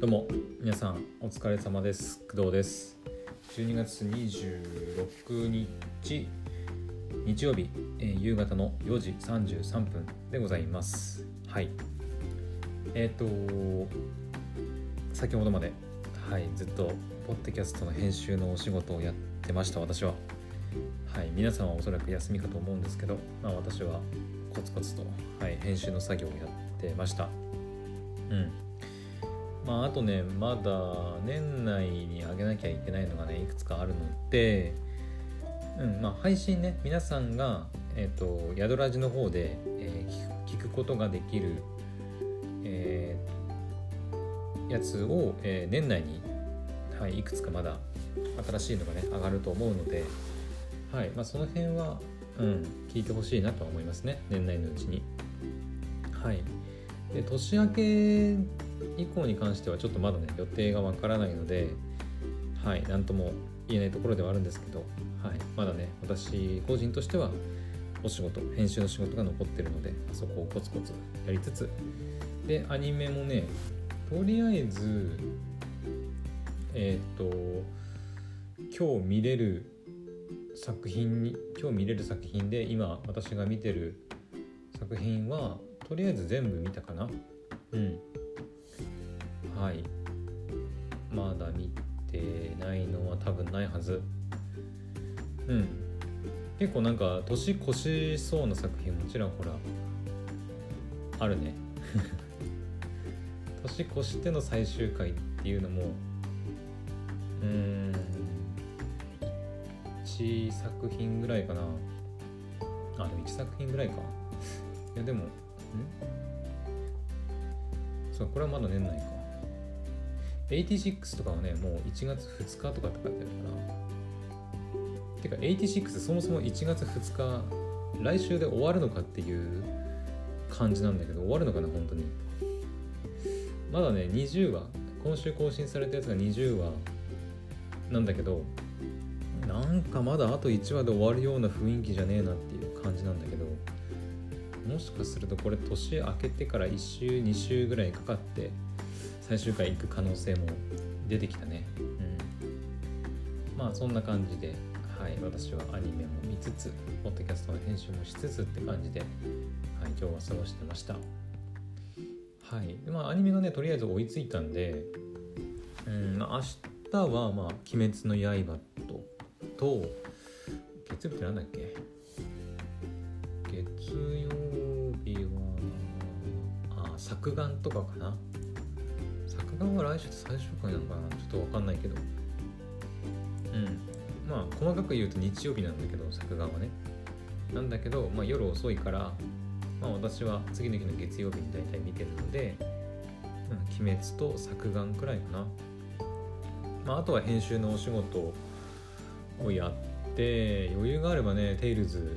どうも皆さんお疲れ様です。工藤です。12月26日日曜日、えー夕方の4時33分でございます。はい。えっ、と先ほどまではいずっとポッドキャストの編集のお仕事をやってました私は。はい皆さんはおそらく休みかと思うんですけど、まあ、私はコツコツと、はい、編集の作業をやってました。うん。まあ、あとね、まだ年内に上げなきゃいけないのがね、いくつかあるので、うん、まあ、配信ね、皆さんが、えっ、と、宿ラジの方で、えー聞く聞くことができる、えーやつを、えー年内に、はい、いくつかまだ新しいのがね、上がると思うので、はい、まあ、その辺は、うん、聞いてほしいなとは思いますね、年内のうちに。はい。で年明け以降に関してはちょっとまだね予定がわからないのではい何とも言えないところではあるんですけど、はい、まだね私個人としてはお仕事編集の仕事が残ってるのでそこをコツコツやりつつでアニメもねとりあえずえっ、と今日見れる作品に今日見れる作品で今私が見てる作品はとりあえず全部見たかな。うん。はい。まだ見てないのは多分ないはず。うん。結構なんか年越しそうな作品もちらほらあるね。年越しての最終回っていうのもうん1作品ぐらいかな。あでも1作品ぐらいか。いやでもん？そうこれはまだ年内か。86とかはねもう1月2日とかって書いてあるから。てか86そもそも1月2日来週で終わるのかっていう感じなんだけど終わるのかな本当に。まだね20話。今週更新されたやつが20話なんだけどなんかまだあと1話で終わるような雰囲気じゃねえなっていう感じなんだけどもしかするとこれ年明けてから1週2週ぐらいかかって最終回行く可能性も出てきたね。うん。まあそんな感じではい私はアニメも見つつポッドキャストの編集もしつつって感じで、はい、今日は過ごしてました。はい。まあアニメがねとりあえず追いついたんでうん明日はまあ「鬼滅の刃と」と月曜日ってなんだっけ？月曜日はあ作眼とかかな？作眼は来週最終回なのかな。ちょっとわかんないけど。うん。まあ細かく言うと日曜日なんだけど作眼はね。なんだけど、まあ、夜遅いから、まあ、私は次の日の月曜日に大体見てるので「うん、鬼滅」と作眼くらいかな、まあ、あとは編集のお仕事をやって余裕があればねテイルズ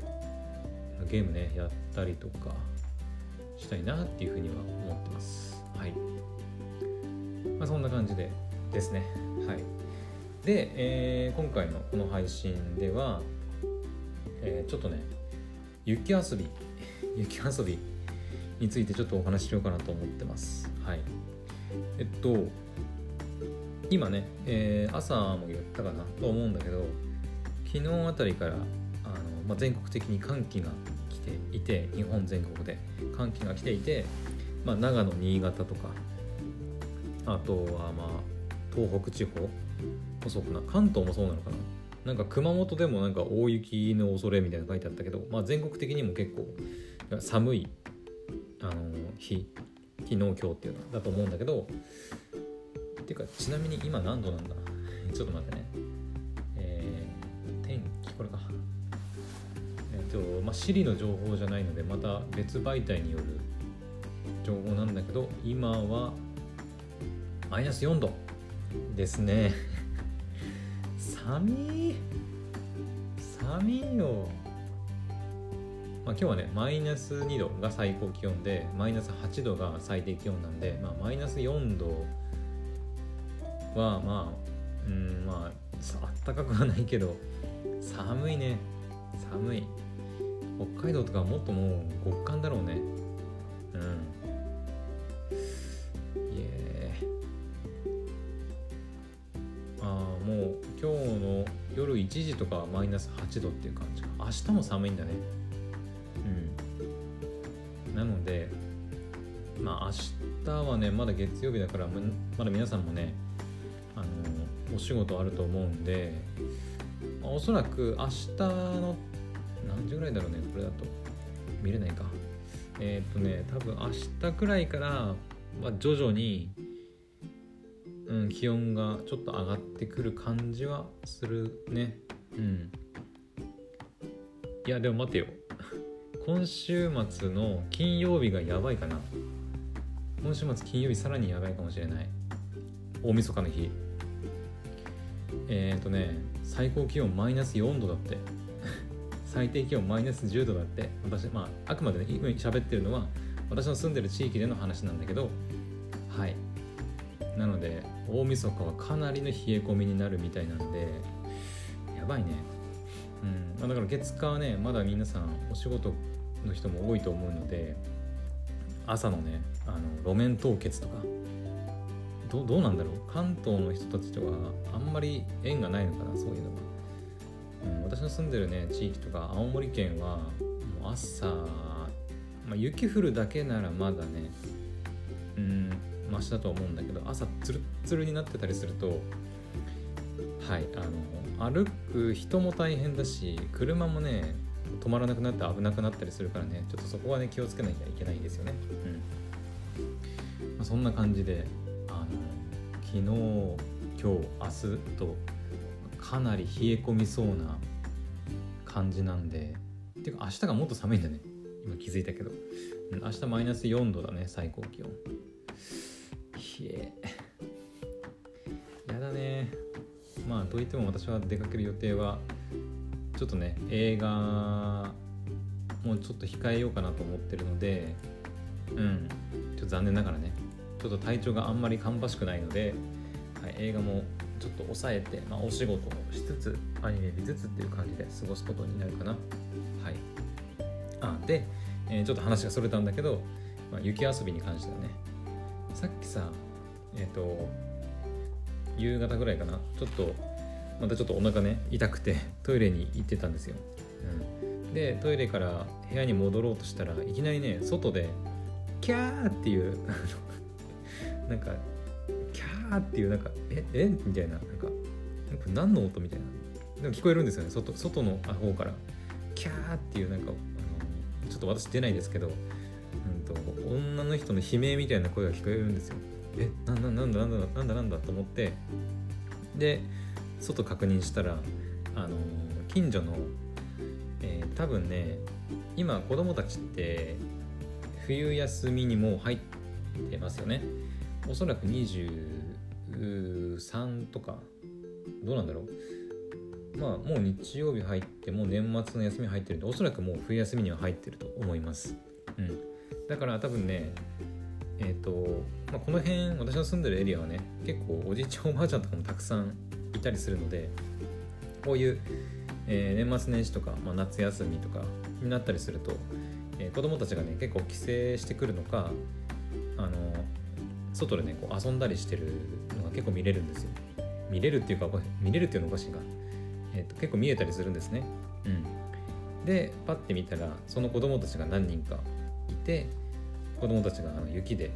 のゲームねやったりとかしたいなっていうふうには思ってます。はい。まあそんな感じでですね。はい。で、えー今回のこの配信では、えーちょっとね雪遊び 雪遊びについてちょっとお話ししようかなと思ってます。はい。えっと今ね、えー朝も言ったかなと思うんだけど昨日あたりからあの、まあ、全国的に寒気が来ていて日本全国で寒気が来ていて、まあ、長野新潟とかあとはまあ東北地方もそうかな関東もそうなのかな。なんか熊本でもなんか大雪の恐れみたいなの書いてあったけど、まあ、全国的にも結構寒いあの日昨日今日っていうのだと思うんだけどっていうかちなみに今何度なんだ？ちょっと待ってね。えー天気これか。えっ、とまあ Siri の情報じゃないのでまた別媒体による情報なんだけど今はマイナス4度。ですね。寒い寒いよまあ、今日はねマイナス2度が最高気温でマイナス8度が最低気温なんで、まあ、マイナス4度はまあうんまああったかくはないけど寒いね。寒い。北海道とかもっともう極寒だろうね。1時とかマイナス8度っていう感じ明日も寒いんだね。うん。なのでまあ明日はねまだ月曜日だからまだ皆さんもねあのお仕事あると思うんで、まあ、おそらく明日の何時ぐらいだろうねこれだと。見れないか。えー、っとね多分明日くらいから、まあ、徐々に、うん、気温がちょっと上がってくる感じはするね。うん。いやでも待てよ。今週末の金曜日がやばいかな。今週末金曜日さらにやばいかもしれない。大晦日の日。えっ、ー、とね最高気温マイナス4度だって。最低気温マイナス10度だって。私まああくまでね今喋ってるのは私の住んでる地域での話なんだけど。はい。なので大晦日はかなりの冷え込みになるみたいなんでやばいね。うん。まあ、だから月火はねまだ皆さんお仕事の人も多いと思うので朝のねあの路面凍結とかどどうなんだろう？関東の人たちとはあんまり縁がないのかなそういうのは。うん、私の住んでるね地域とか青森県はもう朝、まあ、雪降るだけならまだねうん。マシだと思うんだけど朝ツルツルになってたりするとはいあの歩く人も大変だし車もね止まらなくなって危なくなったりするからねちょっとそこはね気をつけなきゃいけないんですよね。うん。まあ、そんな感じであの昨日今日明日とかなり冷え込みそうな感じなんでていうか明日がもっと寒いんだね。今気づいたけど、うん、明日マイナス4度だね最高気温。冷え。やだね。まあといっても私は出かける予定はちょっとね映画もうちょっと控えようかなと思ってるのでうん。ちょっと残念ながらねちょっと体調があんまり芳しくないので、はい、映画もちょっと抑えて、まあ、お仕事をしつつアニメ見つつっていう感じで過ごすことになるかな。はい。あで、えー、ちょっと話がそれたんだけど、まあ、雪遊びに関してはねさっきさえっ、ー、と夕方ぐらいかな？ちょっとまたちょっとお腹ね痛くてトイレに行ってたんですよ、うん、でトイレから部屋に戻ろうとしたらいきなりね外でキャーっていうなんかキャーっていうなんかええ？みたいななんか何の音みたいな。でも聞こえるんですよね。外外の方から。キャーっていうなんかあのちょっと私出ないですけど、女の人の悲鳴みたいな声が聞こえるんですよ。えなななんだなんだなんだなんだと思って。で外確認したらあの近所の、えー、多分ね今子供たちって冬休みにも入ってますよね。おそらく20 3とかどうなんだろう。まあもう日曜日入ってもう年末の休み入ってるんでおそらくもう冬休みには入ってると思います。うんだから多分ねえっ、ー、と、まあ、この辺私の住んでるエリアはね結構おじいちゃんおばあちゃんとかもたくさんいたりするのでこういう、えー、年末年始とか、まあ、夏休みとかになったりすると、えー、子供たちがね結構帰省してくるのかあの外でねこう遊んだりしてるのが結構見れるんですよ。見れるっていうか見れるっていうのおかしいが、えーと、結構見えたりするんですね。うん。でパッて見たらその子供たちが何人かいて子供たちがあの雪で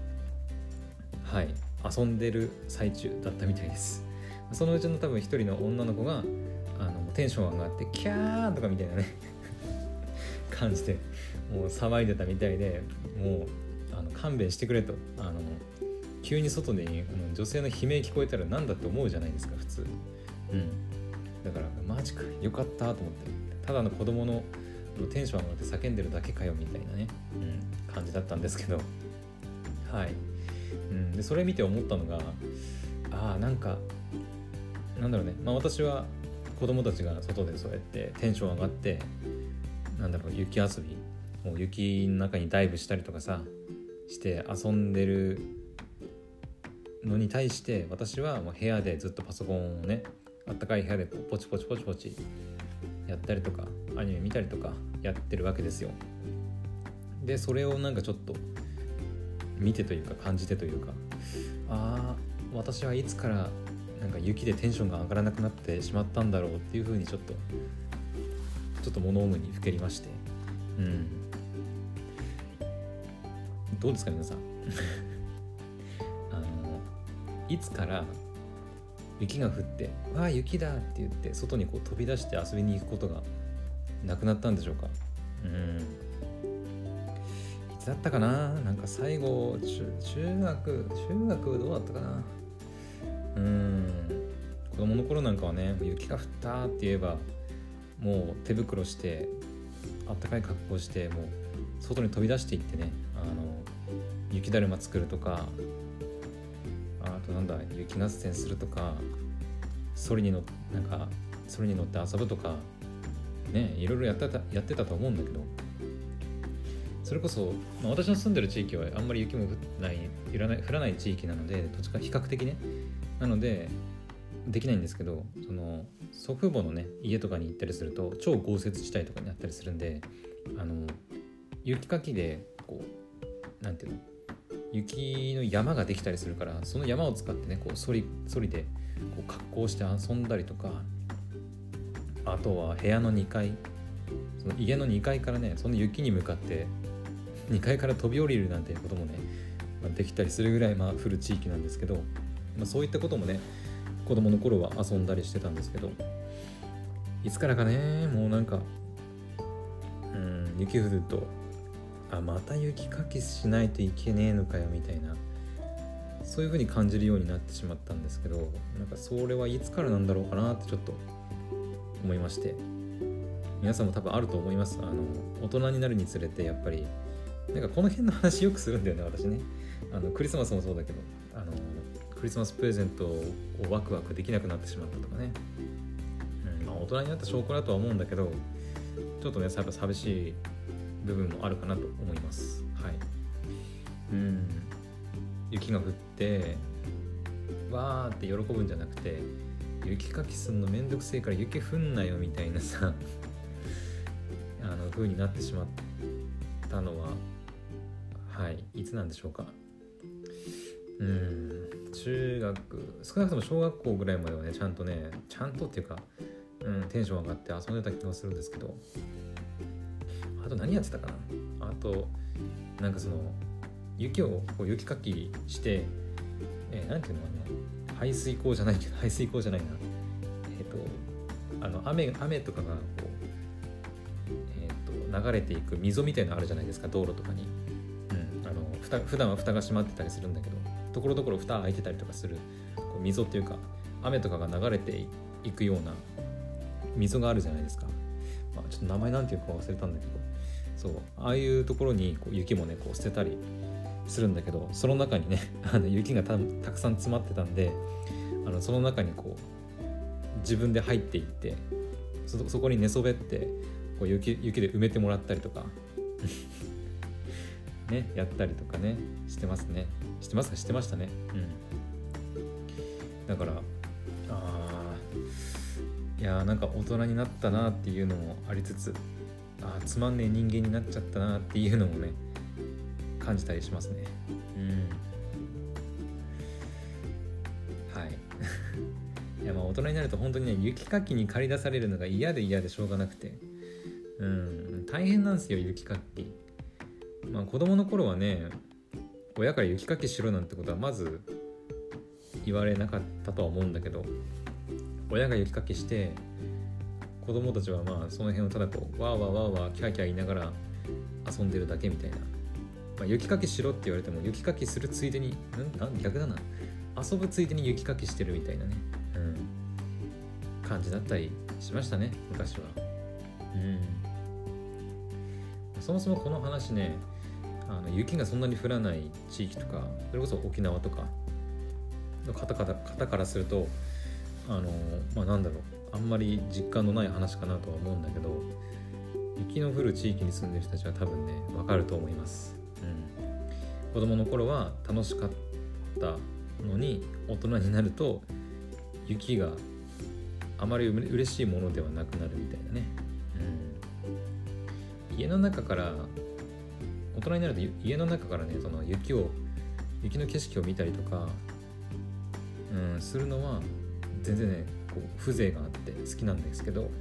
はい遊んでる最中だったみたいです。そのうちの多分一人の女の子があのテンション上がってキャーとかみたいなね 感じでもう騒いでたみたいでもうあの勘弁してくれと。あの急に外で女性の悲鳴聞こえたら何だって思うじゃないですか普通。うん。だからマジかよかったと思って。ただの子供のテンション上がって叫んでるだけかよみたいなね、うん、感じだったんですけど。はい、うん、でそれ見て思ったのがああなんかなんだろうね。まあ私は子供たちが外でそうやってテンション上がってなんだろう雪遊びもう雪の中にダイブしたりとかさして遊んでるのに対して私はもう部屋でずっとパソコンをねあったかい部屋でポチポチポチポチやったりとかアニメ見たりとかやってるわけですよ。でそれをなんかちょっと見てというか感じてというかああ私はいつからなんか雪でテンションが上がらなくなってしまったんだろうっていうふうにちょっとちょっと物思いにふけりまして。うん。どうですか皆さん？あのいつから雪が降って「わあ雪だ!」って言って外にこう飛び出して遊びに行くことがなくなったんでしょうか？うん。いつだったかな？なんか最後中中学中学どうだったかな？うん。子供の頃なんかはね雪が降ったって言えばもう手袋してあったかい格好してもう外に飛び出していってねあの雪だるま作るとかあとなんだ雪合戦するとかそれに乗なんかそれに乗って遊ぶとかねいろいろやってたやってたと思うんだけどそれこそ、まあ、私の住んでる地域はあんまり雪も降ない降らない降らない地域なので土地が比較的ね。なのでできないんですけどその祖父母のね家とかに行ったりすると超豪雪地帯とかにあったりするんであの雪かきでこうなんていうの雪の山ができたりするからその山を使ってねこうそりそりでこう格好して遊んだりとかあとは部屋の2階。その家の2階からねその雪に向かって2階から飛び降りるなんていうこともね、まあ、できたりするぐらいまあ降る地域なんですけど、まあ、そういったこともね子供の頃は遊んだりしてたんですけどいつからかねもうなんかうん雪降るとあまた雪かきしないといけねえのかよみたいなそういう風に感じるようになってしまったんですけどなんかそれはいつからなんだろうかなってちょっと思いまして。皆さんも多分あると思います。あの大人になるにつれてやっぱりなんかこの辺の話よくするんだよね私ね。あのクリスマスもそうだけどあのクリスマスプレゼントをワクワクできなくなってしまったとかね、うんまあ、大人になった証拠だとは思うんだけどちょっとねやっぱ寂しい部分もあるかなと思います。はい。うん。雪が降ってわーって喜ぶんじゃなくて雪かきすんのめんどくせえから雪降んなよみたいなさあの風になってしまったのははいいつなんでしょうか。うん中学少なくとも小学校ぐらいまではねちゃんとねちゃんとっていうか、うん、テンション上がって遊んでた気がするんですけど。あと何やってたかな。あとなんかその雪をこう雪かきしてえー、なんていうのかな排水溝じゃないけど排水溝じゃないな。えっ、ー、とあの雨雨とかがこう、えーと、流れていく溝みたいなのあるじゃないですか道路とかに、うん、あのふた普段は蓋が閉まってたりするんだけどところどころ蓋開いてたりとかするこう溝っていうか雨とかが流れていくような溝があるじゃないですか、まあ、ちょっと名前なんていうか忘れたんだけどそうああいうところにこう雪もねこう捨てたりするんだけどその中にね あの雪がたくさん詰まってたんであのその中にこう自分で入っていってそそこに寝そべってこう雪雪で埋めてもらったりとか ねやったりとかねしてますね。してますか？してましたね。うん。だからあいやーなんか大人になったなっていうのもありつつあつまんねえ人間になっちゃったなっていうのもね感じたりしますね。うん。はい。いやまあ大人になると本当にね雪かきに駆り出されるのが嫌で嫌でしょうがなくて。うん。大変なんですよ雪かき。まあ子供の頃はね親から雪かきしろなんてことはまず言われなかったとは思うんだけど親が雪かきして子供たちはまあその辺をただこうわーわーわーわーキャーキャー言いながら遊んでるだけみたいな、まあ、雪かきしろって言われても雪かきするついでにんな逆だな。遊ぶついでに雪かきしてるみたいなね、うん、感じだったりしましたね昔は。うん。そもそもこの話ねあの雪がそんなに降らない地域とかそれこそ沖縄とかの方から方からするとあのまあなんだろう。あんまり実感のない話かなとは思うんだけど雪の降る地域に住んでる人たちは多分ね分かると思います、子供の頃は楽しかったのに大人になると雪があまり嬉しいものではなくなるみたいなね、うん、家の中から大人になると家の中からねその雪を雪の景色を見たりとか、うん、するのは全然ねこう風情があって好きなんですけど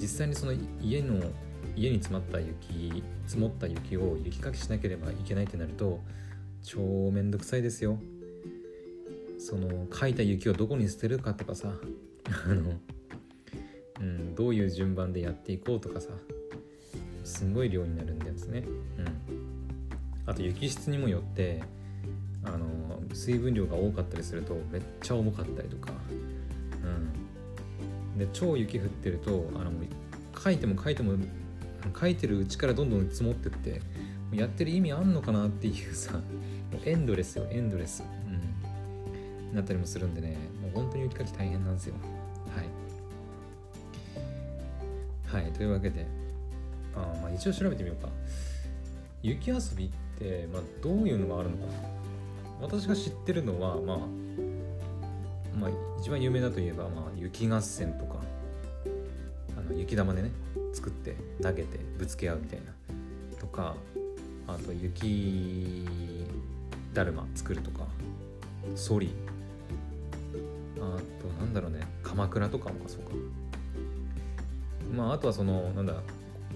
実際にその家の家に詰まった雪積もった雪を雪かきしなければいけないってなると超めんどくさいですよ。その書いた雪をどこに捨てるかとかさ。あの、うん、どういう順番でやっていこうとかさ。すんごい量になるんですね、うん、あと雪質にもよってあの水分量が多かったりするとめっちゃ重かったりとか、うん、で超雪降ってるとあの書いても書いても書いてるうちからどんどん積もってってやってる意味あんのかなっていうさもうエンドレスよエンドレス、うん、なったりもするんでねもう本当に雪かき大変なんですよ。はい。はいというわけであまあ一応調べてみようか。雪遊びって、まあ、どういうのがあるのか私が知ってるのはまあまあ一番有名だといえば、まあ、雪合戦とかあの雪玉でね作って投げてぶつけ合うみたいな。とかあと雪だるま作るとか。ソリ。あとなんだろうね。鎌倉とかもかそうか。まああとはそのなんだ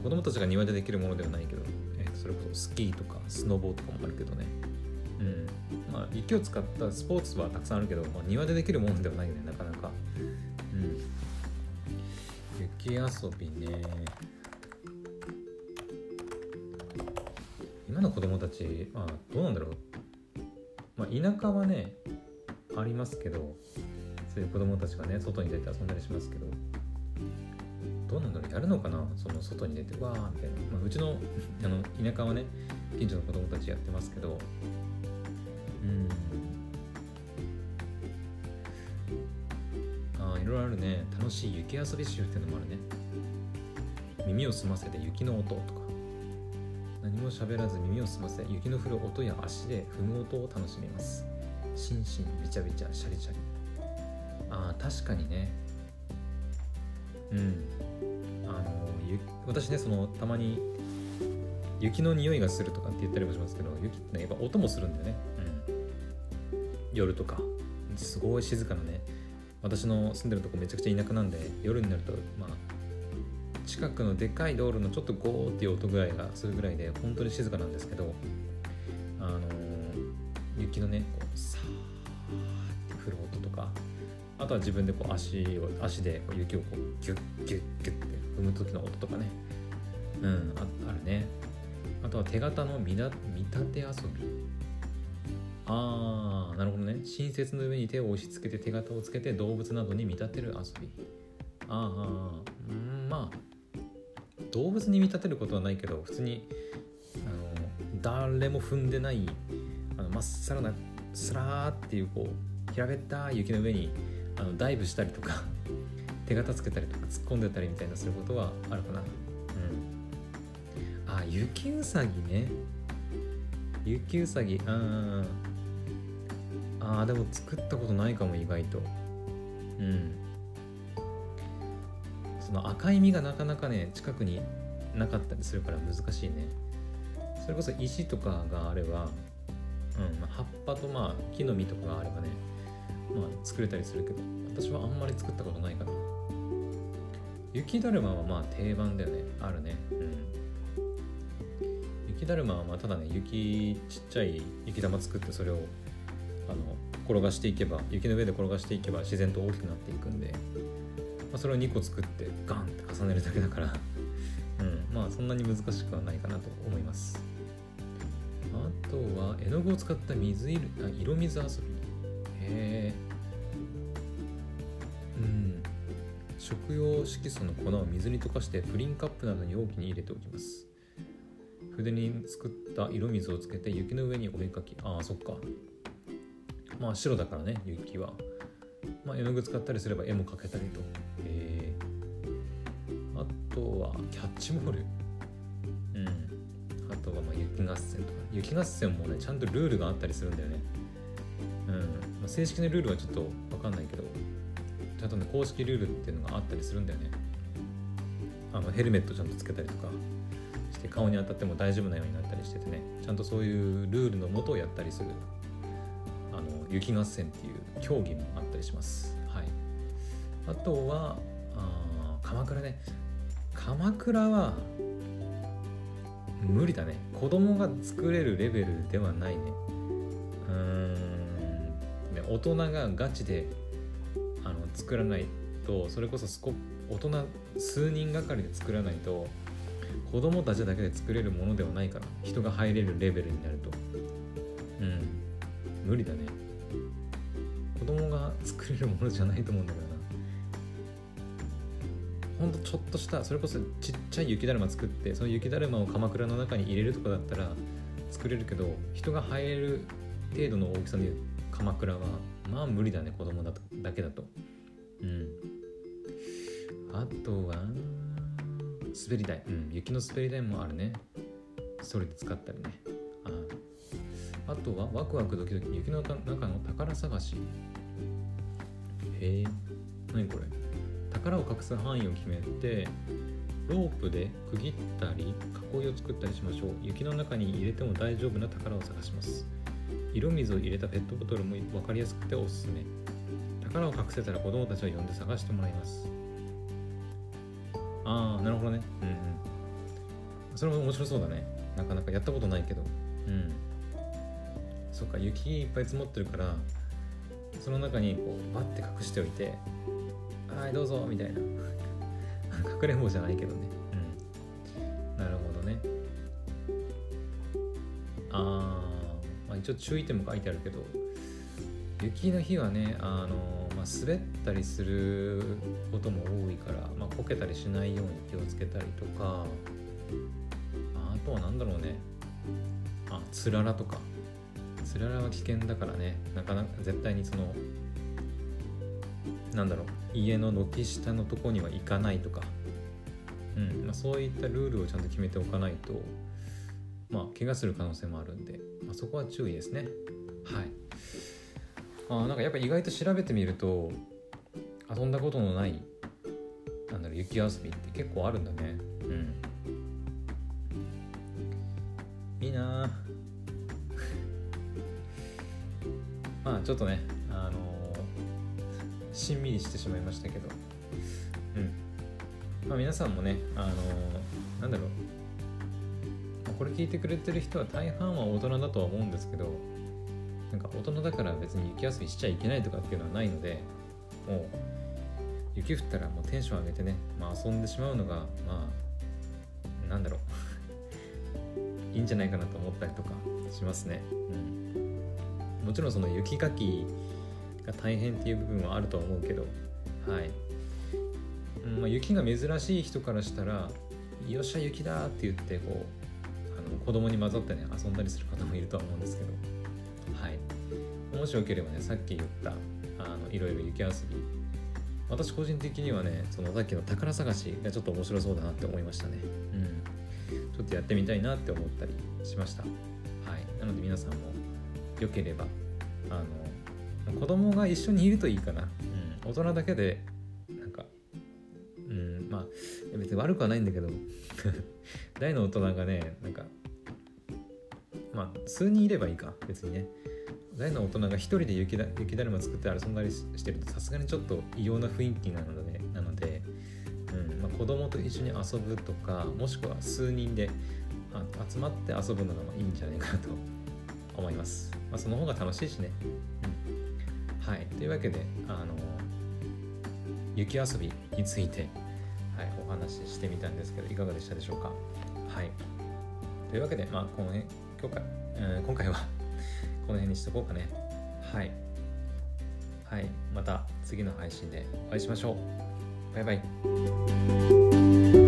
子供たちが庭でできるものではないけど、えー、それこそスキーとかスノボーとかもあるけどね。うん。まあ雪を使ったスポーツはたくさんあるけど、まあ、庭でできるものではないよねなかなか。うん。雪遊びね。の子供たちまあどうなんだろう、まあ、田舎はねありますけどそういう子供たちがね外に出て遊んだりしますけどどうなんだろう。やるのかな。その外に出てわーみたいな、まあ、うちのあの田舎はね近所の子供たちやってますけどうん。あいろいろあるね。楽しい雪遊び集っていうのもあるね。耳を澄ませて雪の音とか。も喋らず耳を澄ませ雪の降る音や足で踏む音を楽しみます。しんしんびちゃびちゃシャリシャリ。ああ確かにね。うん。あの私ねそのたまに雪の匂いがするとかって言ったりもしますけど雪ってねやっぱ音もするんだよね、うん、夜とか。すごい静かなね。私の住んでるとこめちゃくちゃ田舎なんで夜になるとまあ近くのでかい道路のちょっとゴーっていう音ぐらいがするぐらいで本当に静かなんですけどあの、雪のねこうさーって降る音とかあとは自分でこう足を足でこう雪をこうギュッギュッギュッって踏む時の音とかね。うんああるね。あとは手形の見立て遊び。ああなるほどね。新雪の上に手を押し付けて手形をつけて動物などに見立てる遊び。ああうんまあ動物に見立てることはないけど普通にあの誰も踏んでないあのまっさらなスラーっていうこう平べったい雪の上にあのダイブしたりとか 手形つけたりとか突っ込んでたりみたいなすることはあるかな。うん。あ雪うさぎね。雪うさぎあああでも作ったことないかも意外と。うん。その赤い実がなかなかね近くになかったりするから難しいね。それこそ石とかがあれば、うん、葉っぱとまあ木の実とかがあればねまあ作れたりするけど私はあんまり作ったことないかな。雪だるまはまあ定番だよね。あるね。うん。雪だるまはまあただね雪ちっちゃい雪玉作ってそれをあの転がしていけば雪の上で転がしていけば自然と大きくなっていくんで、まあ、それを2個作ってガンって重ねるだけだからうんまあそんなに難しくはないかなと思います。あとは絵の具を使った水色あ色水遊び。へえうん。食用色素の粉を水に溶かしてプリンカップなどに容器に入れておきます。筆に作った色水をつけて雪の上にお絵かき。ああそっか。まあ白だからね雪は、まあ、絵の具使ったりすれば絵も描けたりと、とはキャッチボール。うん。あとはまあ雪合戦とか雪合戦もねちゃんとルールがあったりするんだよね。うん、まあ、正式なルールはちょっと分かんないけどちゃんとね公式ルールっていうのがあったりするんだよね。あのヘルメットちゃんとつけたりとかして顔に当たっても大丈夫なようになったりしててね。ちゃんとそういうルールのもとをやったりする。雪合戦っていう競技もあったりします。はい。あとはあ鎌倉ね鎌倉は無理だね。子供が作れるレベルではないね。うーん。大人がガチであの作らないとそれこそスコ大人数人がかりで作らないと子供たちだけで作れるものではないから人が入れるレベルになると。うん。無理だね。子供が作れるものじゃないと思うんだけどほんとちょっとしたそれこそちっちゃい雪だるま作ってその雪だるまを鎌倉の中に入れるとかだったら作れるけど人が入れる程度の大きさの鎌倉はまあ無理だね子供だとだけだと。うん。あとは滑り台。うん雪の滑り台もあるね。それで使ったりね。ああとはワクワクドキドキ雪の中の宝探し。へえ何これ？宝を隠す範囲を決めてロープで区切ったり囲いを作ったりしましょう。雪の中に入れても大丈夫な宝を探します。色水を入れたペットボトルも分かりやすくておすすめ。宝を隠せたら子供たちを呼んで探してもらいます。ああなるほどね。うんうん。それも面白そうだね。なかなかやったことないけど。うん。そっか雪いっぱい積もってるからその中にこうバッて隠しておいてはいどうぞみたいな。かくれんぼじゃないけどね。うん。なるほどね。あ、まあ一応注意点も書いてあるけど雪の日はねあの、まあ、滑ったりすることも多いから、まあ、こけたりしないように気をつけたりとかあとは何だろうね。あつららとか。つららは危険だからね。なかなか絶対にそのなんだろう家の軒下のとこには行かないとか、うんまあ、そういったルールをちゃんと決めておかないとまあ怪我する可能性もあるんで、まあ、そこは注意ですね。はい。あなんかやっぱ意外と調べてみると遊んだことのないなんだろう雪遊びって結構あるんだね。うん。いいな まあちょっとねしんみりしてしまいましたけど。うん。まあ皆さんもねあのーなんだろう。これ聞いてくれてる人は大半は大人だとは思うんですけどなんか大人だから別に雪遊びしちゃいけないとかっていうのはないのでもう雪降ったらもうテンション上げてね、まあ、遊んでしまうのがまあなんだろう。いいんじゃないかなと思ったりとかしますね、うん、もちろんその雪かきが大変っていう部分はあると思うけどはい、うんまあ、雪が珍しい人からしたら「よっしゃ雪だ!」って言ってこうあの子供に混ざってね遊んだりする方もいるとは思うんですけどはい。もしよければねさっき言ったあのいろいろ雪遊び。私個人的にはねそのさっきの宝探しがちょっと面白そうだなって思いましたね。うん。ちょっとやってみたいなって思ったりしました。はい。なので皆さんもよければあの子供が一緒にいるといいかな、うん、大人だけでなんかうんまあ別に悪くはないんだけど。大の大人がねなんかまあ数人いればいいか別にね。大の大人が一人で雪だ雪だるま作って遊んだりしてるとさすがにちょっと異様な雰囲気なのでなので、うんまあ、子供と一緒に遊ぶとかもしくは数人であ集まって遊ぶのがまあいいんじゃないかなと思います、まあ、その方が楽しいしね、うん、はいというわけであの雪遊びについて、はい、お話ししてみたんですけどいかがでしたでしょうか？はいというわけで、まあ、この辺今回、えー今回は この辺にしとこうかね。はい。はい。また次の配信でお会いしましょう。バイバイ。